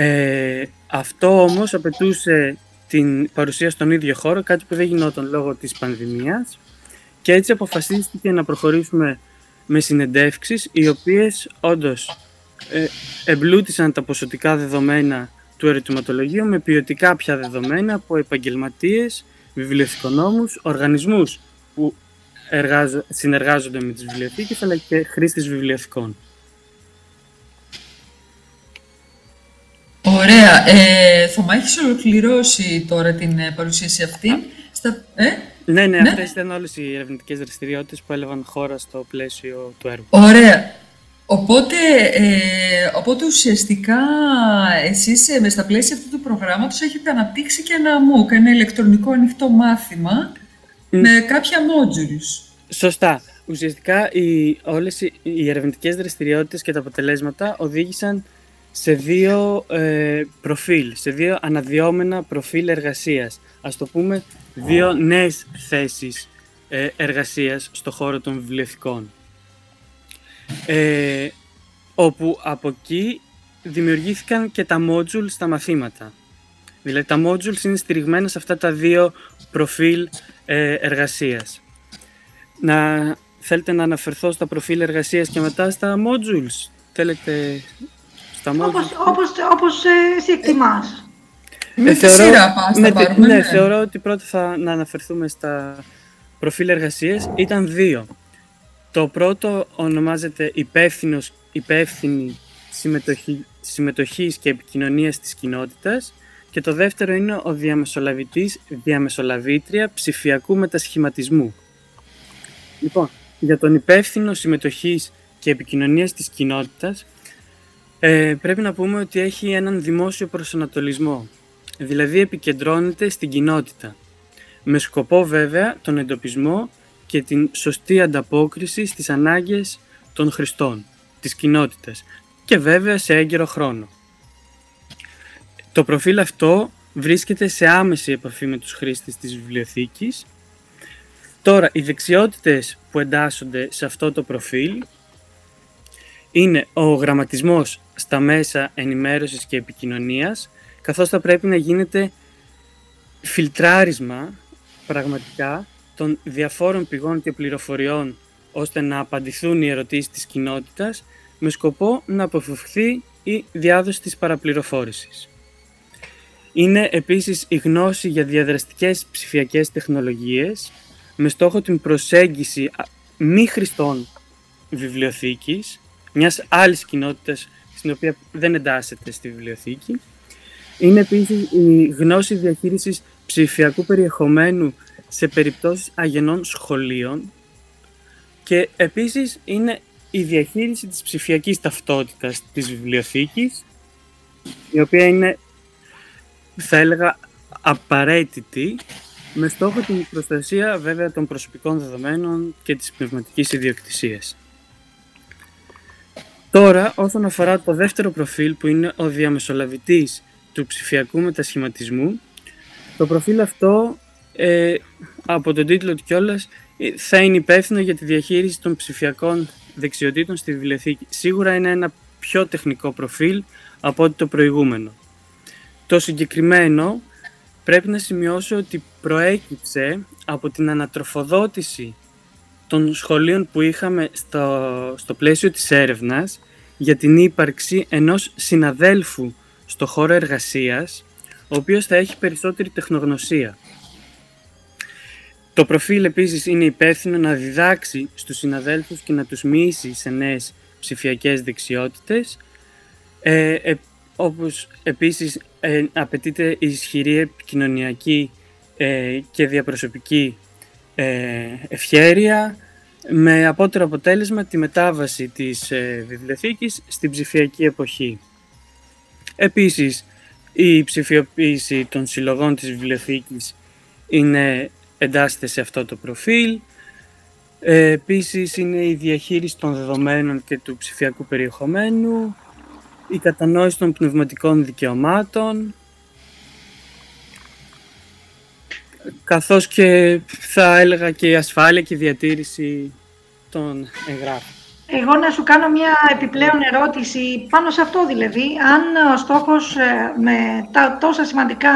Ε, αυτό όμως απαιτούσε την παρουσία στον ίδιο χώρο, κάτι που δεν γινόταν λόγω της πανδημίας και έτσι αποφασίστηκε να προχωρήσουμε με συνεντεύξεις οι οποίες όντως ε, εμπλούτησαν τα ποσοτικά δεδομένα του ερωτηματολογίου με ποιοτικά πια δεδομένα από επαγγελματίες, βιβλιοθηκονόμους, οργανισμούς που συνεργάζονται με τις βιβλιοθήκες αλλά και χρήστες βιβλιοθηκών. Ωραία. Ε, θα έχεις ολοκληρώσει τώρα την ε, παρουσίαση αυτή; Στα... Ε; Ναι, ναι, ναι, αυτές ήταν όλες οι ερευνητικές δραστηριότητες που έλαβαν χώρα στο πλαίσιο του έργου. Ωραία. Οπότε, ε, οπότε ουσιαστικά εσείς ε, στα πλαίσια αυτού του προγράμματος έχετε αναπτύξει και ένα MOOC, ένα ηλεκτρονικό ανοιχτό μάθημα με κάποια modules. Σωστά. Ουσιαστικά οι, όλες οι, οι ερευνητικές δραστηριότητες και τα αποτελέσματα οδήγησαν σε δύο ε, προφίλ, σε δύο αναδυόμενα προφίλ εργασίας. Ας το πούμε δύο νέες θέσεις ε, εργασίας στο χώρο των βιβλιοθηκών. Ε, όπου από εκεί δημιουργήθηκαν και τα modules στα μαθήματα. Δηλαδή τα modules είναι στηριγμένα σε αυτά τα δύο προφίλ ε, εργασίας. Να, θέλετε να αναφερθώ στα προφίλ εργασίας και μετά στα modules; Θέλετε στα modules. Όπως, όπως, όπως ε, εσύ εκτιμάς. Με τη σειρά πας, ναι, ναι, θεωρώ ότι πρώτα θα να αναφερθούμε στα προφίλ εργασίες. Ήταν δύο. Το πρώτο ονομάζεται υπεύθυνος, υπεύθυνη συμμετοχή, συμμετοχής και επικοινωνίας της κοινότητας και το δεύτερο είναι ο διαμεσολαβητής, διαμεσολαβήτρια ψηφιακού μετασχηματισμού. Λοιπόν, για τον υπεύθυνο συμμετοχής και επικοινωνίας της κοινότητας ε, πρέπει να πούμε ότι έχει έναν δημόσιο προσανατολισμό, δηλαδή επικεντρώνεται στην κοινότητα, με σκοπό βέβαια τον εντοπισμό και την σωστή ανταπόκριση στις ανάγκες των χρηστών, της κοινότητας και βέβαια σε έγκαιρο χρόνο. Το προφίλ αυτό βρίσκεται σε άμεση επαφή με τους χρήστες της βιβλιοθήκης. Τώρα, οι δεξιότητες που εντάσσονται σε αυτό το προφίλ είναι ο γραμματισμός στα μέσα ενημέρωσης και επικοινωνίας, καθώς θα πρέπει να γίνεται φιλτράρισμα πραγματικά των διαφόρων πηγών και πληροφοριών ώστε να απαντηθούν οι ερωτήσεις της κοινότητας με σκοπό να αποφευχθεί η διάδοση της παραπληροφόρησης. Είναι επίσης η γνώση για διαδραστικές ψηφιακές τεχνολογίες με στόχο την προσέγγιση μη χρηστών βιβλιοθήκης, μιας άλλης κοινότητας στην οποία δεν εντάσσεται στη βιβλιοθήκη. Είναι επίσης η γνώση διαχείρισης ψηφιακού περιεχομένου σε περιπτώσεις αγενών σχολείων και επίσης είναι η διαχείριση της ψηφιακής ταυτότητας της βιβλιοθήκης η οποία είναι, θα έλεγα, απαραίτητη με στόχο την προστασία βέβαια των προσωπικών δεδομένων και της πνευματικής ιδιοκτησίας. Τώρα, όσον αφορά το δεύτερο προφίλ που είναι ο διαμεσολαβητής του ψηφιακού μετασχηματισμού, το προφίλ αυτό ε, από τον τίτλο του κιόλας ε, θα είναι υπεύθυνο για τη διαχείριση των ψηφιακών δεξιοτήτων στη βιβλιοθήκη. Σίγουρα είναι ένα πιο τεχνικό προφίλ από ό,τι το προηγούμενο. Το συγκεκριμένο πρέπει να σημειώσω ότι προέκυψε από την ανατροφοδότηση των σχολείων που είχαμε στο, στο πλαίσιο της έρευνας για την ύπαρξη ενός συναδέλφου στο χώρο εργασίας, ο οποίος θα έχει περισσότερη τεχνογνωσία. Το προφίλ επίσης είναι υπεύθυνο να διδάξει στους συναδέλφους και να τους μοιήσει σε νέες ψηφιακές δεξιότητες, ε, ε, όπως επίσης ε, απαιτείται ισχυρή επικοινωνιακή ε, και διαπροσωπική ε, ευχέρεια, με απότερο αποτέλεσμα τη μετάβαση της ε, βιβλιοθήκης στην ψηφιακή εποχή. Επίσης, η ψηφιοποίηση των συλλογών της βιβλιοθήκης είναι εντάσσεται σε αυτό το προφίλ. Ε, επίσης είναι η διαχείριση των δεδομένων και του ψηφιακού περιεχομένου, η κατανόηση των πνευματικών δικαιωμάτων, καθώς και θα έλεγα και η ασφάλεια και η διατήρηση των εγγράφων. Εγώ να σου κάνω μια επιπλέον ερώτηση πάνω σε αυτό δηλαδή. Αν ο στόχος ε, με τα τόσα σημαντικά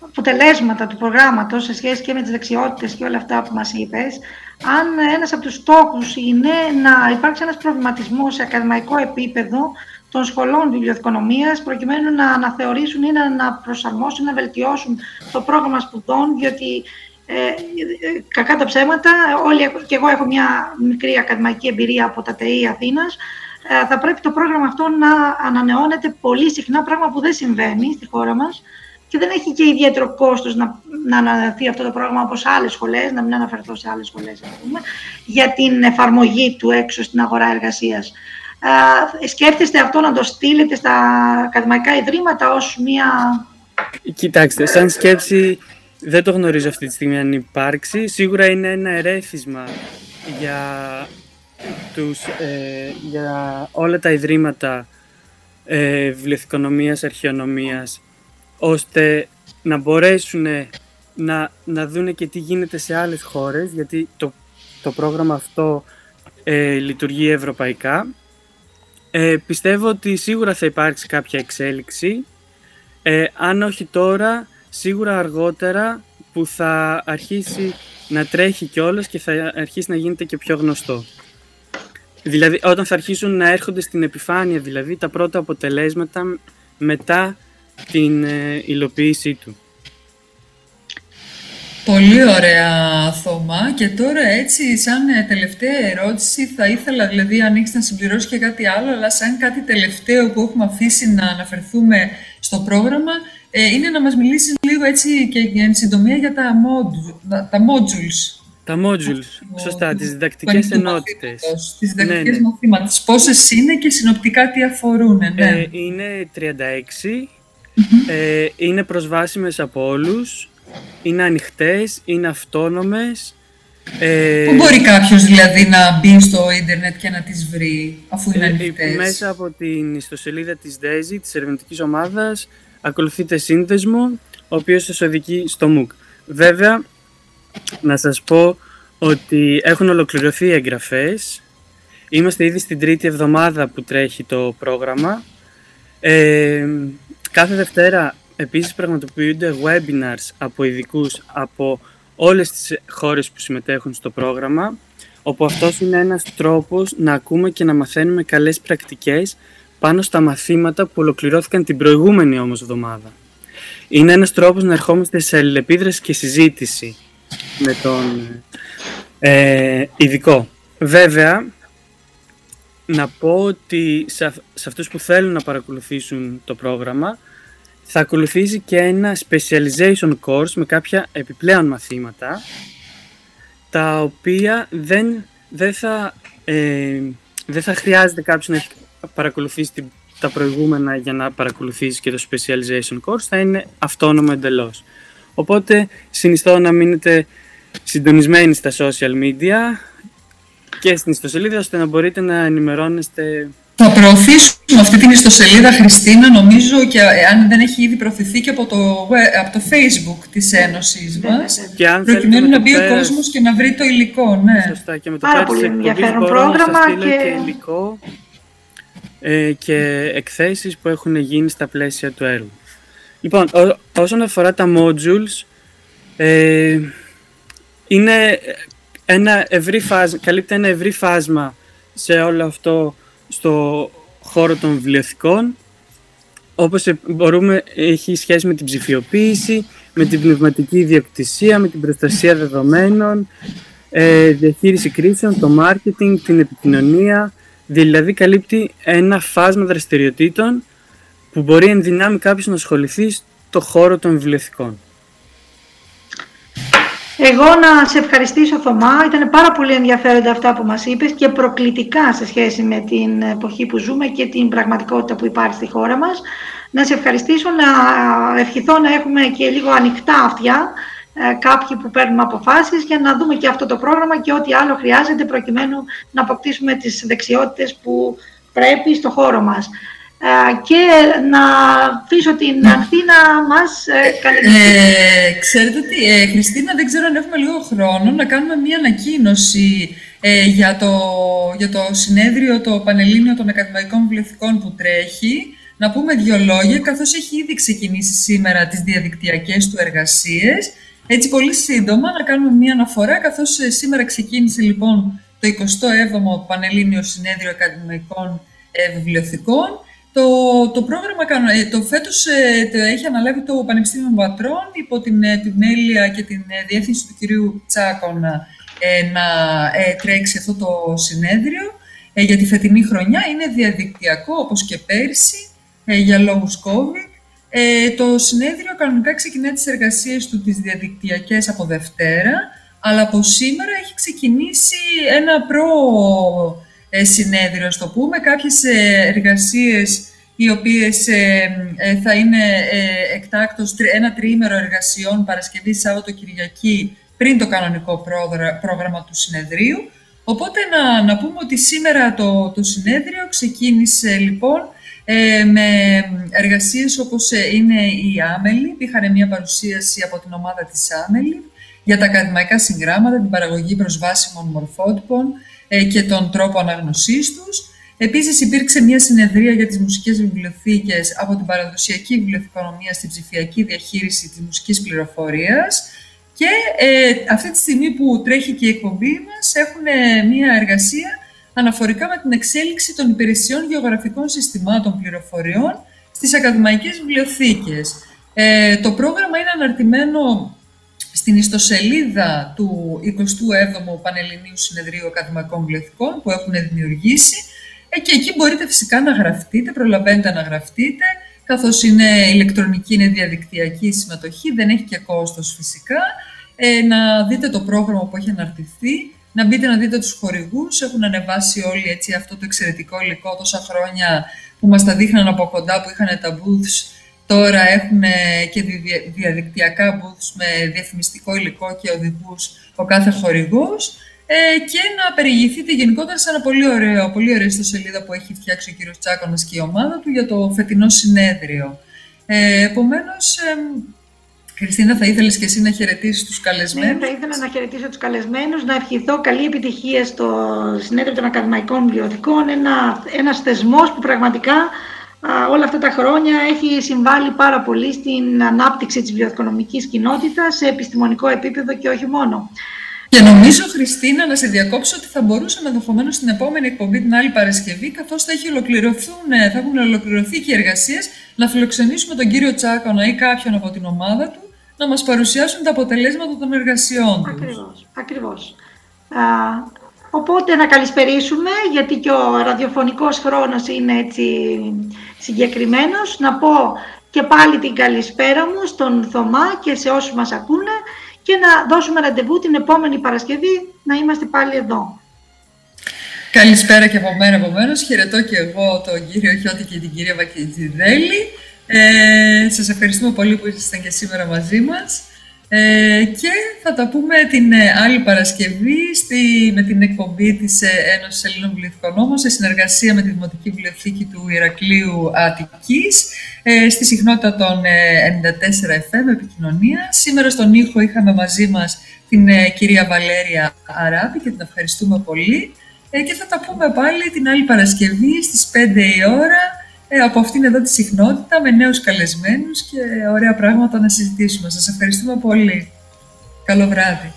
αποτελέσματα του προγράμματος σε σχέση και με τις δεξιότητες και όλα αυτά που μας είπες, αν ένας από τους στόχους είναι να υπάρξει ένας προβληματισμός σε ακαδημαϊκό επίπεδο των σχολών βιβλιοθηκονομίας προκειμένου να αναθεωρήσουν ή να προσαρμόσουν, να βελτιώσουν το πρόγραμμα σπουδών, διότι ε, κακά τα ψέματα, όλοι, και εγώ έχω μια μικρή ακαδημαϊκή εμπειρία από τα ΤΕΗ Αθήνας, ε, θα πρέπει το πρόγραμμα αυτό να ανανεώνεται πολύ συχνά, πράγμα που δεν συμβαίνει στη χώρα μας. Και δεν έχει και ιδιαίτερο κόστος να, να ανανεωθεί αυτό το πρόγραμμα όπως άλλες σχολές, να μην αναφερθώ σε άλλες σχολές, ας πούμε, για την εφαρμογή του έξω στην αγορά εργασίας. Ε, σκέφτεστε αυτό να το στείλετε στα ακαδημαϊκά ιδρύματα ως μια... Κοιτάξτε, σαν σκέψη δεν το γνωρίζω αυτή τη στιγμή αν υπάρξει. Σίγουρα είναι ένα ερέθισμα για, τους, ε, για όλα τα ιδρύματα ε, βιβλιοθηκονομίας, αρχαιονομίας, ώστε να μπορέσουν να, να δούνε και τι γίνεται σε άλλες χώρες, γιατί το, το πρόγραμμα αυτό ε, λειτουργεί ευρωπαϊκά. Ε, πιστεύω ότι σίγουρα θα υπάρξει κάποια εξέλιξη. Ε, αν όχι τώρα, σίγουρα αργότερα που θα αρχίσει να τρέχει κιόλας και θα αρχίσει να γίνεται και πιο γνωστό. Δηλαδή όταν θα αρχίσουν να έρχονται στην επιφάνεια δηλαδή τα πρώτα αποτελέσματα μετά την ε, υλοποίησή του. Πολύ ωραία, Θωμά. Και τώρα έτσι, σαν ε, τελευταία ερώτηση, θα ήθελα, δηλαδή, αν έχεις να συμπληρώσεις και κάτι άλλο, αλλά σαν κάτι τελευταίο που έχουμε αφήσει να αναφερθούμε στο πρόγραμμα, ε, είναι να μας μιλήσεις λίγο έτσι και για συντομία για τα, τα modules. Τα modules, σωστά, τις διδακτικές ενότητες. Τις διδακτικές ναι, ναι. μαθήματες. Πόσες είναι και συνοπτικά τι αφορούν, ναι. Ε, είναι 36, ε, είναι προσβάσιμες από όλους, είναι ανοιχτές, είναι αυτόνομες. Ε, Πού μπορεί κάποιος δηλαδή να μπει στο ίντερνετ και να τις βρει, αφού είναι ε, ανοιχτές; Μέσα από την ιστοσελίδα της DAISY, της ερευνητικής ομάδας, ακολουθείτε σύνδεσμο, ο οποίος σας οδηγεί στο MOOC. Βέβαια, να σας πω ότι έχουν ολοκληρωθεί οι εγγραφές. Είμαστε ήδη στην τρίτη εβδομάδα που τρέχει το πρόγραμμα. Ε, κάθε Δευτέρα επίσης πραγματοποιούνται webinars από ειδικούς από όλες τις χώρες που συμμετέχουν στο πρόγραμμα, όπου αυτός είναι ένας τρόπος να ακούμε και να μαθαίνουμε καλές πρακτικές πάνω στα μαθήματα που ολοκληρώθηκαν την προηγούμενη όμως εβδομάδα. Είναι ένας τρόπος να ερχόμαστε σε αλληλεπίδραση και συζήτηση με τον ε, ειδικό. Βέβαια, να πω ότι σε, σε αυτούς που θέλουν να παρακολουθήσουν το πρόγραμμα θα ακολουθήσει και ένα specialization course με κάποια επιπλέον μαθήματα τα οποία δεν, δεν, θα, ε, δεν θα χρειάζεται κάποιος να έχει παρακολουθήσει τα προηγούμενα για να παρακολουθήσει και το specialization course θα είναι αυτόνομο εντελώς. Οπότε συνιστώ να μείνετε συντονισμένοι στα social media και στην ιστοσελίδα ώστε να μπορείτε να ενημερώνεστε θα προωθήσουμε αυτή την ιστοσελίδα, Χριστίνα, νομίζω, και αν δεν έχει ήδη προωθηθεί και από το, από το Facebook της Ένωσης ναι, μας, ναι, ναι. προκειμένου να μπει ο κόσμος και να βρει το υλικό. Ναι. Σωστά, και με το Πάρα πολύ ενδιαφέρον πρόγραμμα. Και... και υλικό ε, και εκθέσεις που έχουν γίνει στα πλαίσια του έργου. Λοιπόν, όσον αφορά τα modules, ε, είναι ένα ευρύ φάσμα, καλύπτει ένα ευρύ φάσμα σε όλο αυτό στο χώρο των βιβλιοθηκών. Όπως μπορούμε, έχει σχέση με την ψηφιοποίηση, με την πνευματική ιδιοκτησία, με την προστασία δεδομένων, ε, διαχείριση κρίσεων, το marketing, την επικοινωνία, Δηλαδή καλύπτει ένα φάσμα δραστηριοτήτων που μπορεί εν δυνάμει κάποιος να ασχοληθεί στο χώρο των βιβλιοθηκών. Εγώ να σε ευχαριστήσω Θωμά, ήταν πάρα πολύ ενδιαφέροντα αυτά που μας είπες και προκλητικά σε σχέση με την εποχή που ζούμε και την πραγματικότητα που υπάρχει στη χώρα μας. Να σε ευχαριστήσω, να ευχηθώ να έχουμε και λίγο ανοιχτά αυτιά ε, κάποιοι που παίρνουμε αποφάσεις για να δούμε και αυτό το πρόγραμμα και ό,τι άλλο χρειάζεται προκειμένου να αποκτήσουμε τις δεξιότητες που πρέπει στο χώρο μας. Ε, και να αφήσω την Αθήνα μας ε, ε, Ξέρετε τι, ε, Χριστίνα, δεν ξέρω αν έχουμε λίγο χρόνο να κάνουμε μία ανακοίνωση ε, για, το, για το συνέδριο, το Πανελλήνιο των Ακαδημαϊκών Βιβλιοθηκών που τρέχει. Να πούμε δύο λόγια, καθώς έχει ήδη ξεκινήσει σήμερα τις διαδικτυακές του εργασίες. Έτσι, πολύ σύντομα, να κάνουμε μία αναφορά, καθώς ε, σήμερα ξεκίνησε λοιπόν το 27ο Πανελλήνιο Συνέδριο Ακαδημαϊκών ε, Βιβλιοθηκών. Το, το πρόγραμμα ε, το φέτος το έχει αναλάβει το Πανεπιστήμιο Πατρών υπό την επιμέλεια και την διεύθυνση του κυρίου Τσάκονα να τρέξει αυτό το συνέδριο. Για τη φετινή χρονιά είναι διαδικτυακό όπως και πέρσι για λόγους COVID. Το συνέδριο κανονικά ξεκινάει τις εργασίες του τις διαδικτυακές από Δευτέρα αλλά από σήμερα έχει ξεκινήσει ένα προ ε, συνέδριο, στο πούμε, κάποιες ε, εργασίες οι οποίες ε, θα είναι εκτάκτως ένα τριήμερο εργασιών Παρασκευή, Σάββατο, Κυριακή πριν το κανονικό πρόγραμμα του συνεδρίου. Οπότε να, να πούμε ότι σήμερα το, το συνέδριο ξεκίνησε λοιπόν με εργασίες όπως είναι η Άμελη, είχαν μια παρουσίαση από την ομάδα της Άμελη, για τα ακαδημαϊκά συγγράμματα, την παραγωγή προσβάσιμων μορφότυπων ε, και τον τρόπο αναγνωσής τους. Επίσης, υπήρξε μια συνεδρία για τις μουσικές βιβλιοθήκες από την παραδοσιακή βιβλιοθηκονομία στην ψηφιακή διαχείριση της μουσικής πληροφορίας και ε, αυτή τη στιγμή που τρέχει και η εκπομπή μας έχουν μια εργασία αναφορικά με την εξέλιξη των υπηρεσιών γεωγραφικών συστημάτων πληροφοριών στις ακαδημαϊκές βιβλιοθήκες. Ε, το πρόγραμμα είναι αναρτημένο στην ιστοσελίδα του 27ου Πανελληνίου Συνεδρίου Ακαδημαϊκών Βιβλιοθηκών που έχουν δημιουργήσει. Ε, και εκεί μπορείτε φυσικά να γραφτείτε, προλαβαίνετε να γραφτείτε, καθώς είναι ηλεκτρονική, είναι διαδικτυακή συμμετοχή, δεν έχει και κόστος φυσικά, ε, να δείτε το πρόγραμμα που έχει αναρτηθεί, να μπείτε να δείτε τους χορηγούς, έχουν ανεβάσει όλοι έτσι, αυτό το εξαιρετικό υλικό τόσα χρόνια που μας τα δείχναν από κοντά, που είχαν τα booths. Τώρα έχουν και διαδικτυακά booths με διαφημιστικό υλικό και οδηγούς ο κάθε χορηγός. Ε, και να περιηγηθείτε γενικότερα σε ένα πολύ ωραίο, πολύ ωραίο ιστοσελίδα που έχει φτιάξει ο κύριος Τσάκωνας και η ομάδα του για το φετινό συνέδριο. Ε, επομένως, ε, Χριστίνα, θα ήθελες και εσύ να χαιρετήσεις τους καλεσμένους; Ναι, θα ήθελα να χαιρετήσω τους καλεσμένους, να ευχηθώ καλή επιτυχία στο Συνέδριο των Ακαδημαϊκών Βιβλιοθηκών, ένα, ένας θεσμός που πραγματικά όλα αυτά τα χρόνια έχει συμβάλει πάρα πολύ στην ανάπτυξη της βιοοικονομικής κοινότητας σε επιστημονικό επίπεδο και όχι μόνο. Και νομίζω, Χριστίνα, να σε διακόψω ότι θα μπορούσαμε ενδεχομένως στην επόμενη εκπομπή την άλλη Παρασκευή, καθώς θα, ε, θα έχουν ολοκληρωθεί και οι εργασίες, να φιλοξενήσουμε τον κύριο Τσάκονα ή κάποιον από την ομάδα του να μας παρουσιάσουν τα αποτελέσματα των εργασιών τους. Ακριβώς. Ακριβώς. Οπότε να καλησπερίσουμε, γιατί και ο ραδιοφωνικός χρόνος είναι έτσι συγκεκριμένος. Να πω και πάλι την καλησπέρα μου στον Θωμά και σε όσους μας ακούνε και να δώσουμε ραντεβού την επόμενη Παρασκευή να είμαστε πάλι εδώ. Καλησπέρα και από μένα επομένω. Χαιρετώ και εγώ τον κύριο Χιώτη και την κυρία Βακιτζιδέλη. Ε, σας ευχαριστούμε πολύ που ήσασταν και σήμερα μαζί μας. Ε, και θα τα πούμε την ε, άλλη Παρασκευή στη, με την εκπομπή της ε, Ένωσης Ελλήνων Βιβλιοθηκονόμων σε συνεργασία με τη Δημοτική Βιβλιοθήκη του Ηρακλείου Αττικής ε, στη συχνότητα των 94 FM επικοινωνία. Σήμερα στον ήχο είχαμε μαζί μας την κυρία Βαλέρια Αράπη και την ευχαριστούμε πολύ και θα τα πούμε πάλι την άλλη Παρασκευή στις 5 η ώρα ε, από αυτήν εδώ τη συχνότητα με νέους καλεσμένους και ωραία πράγματα να συζητήσουμε. Σας ευχαριστούμε πολύ. Καλό βράδυ.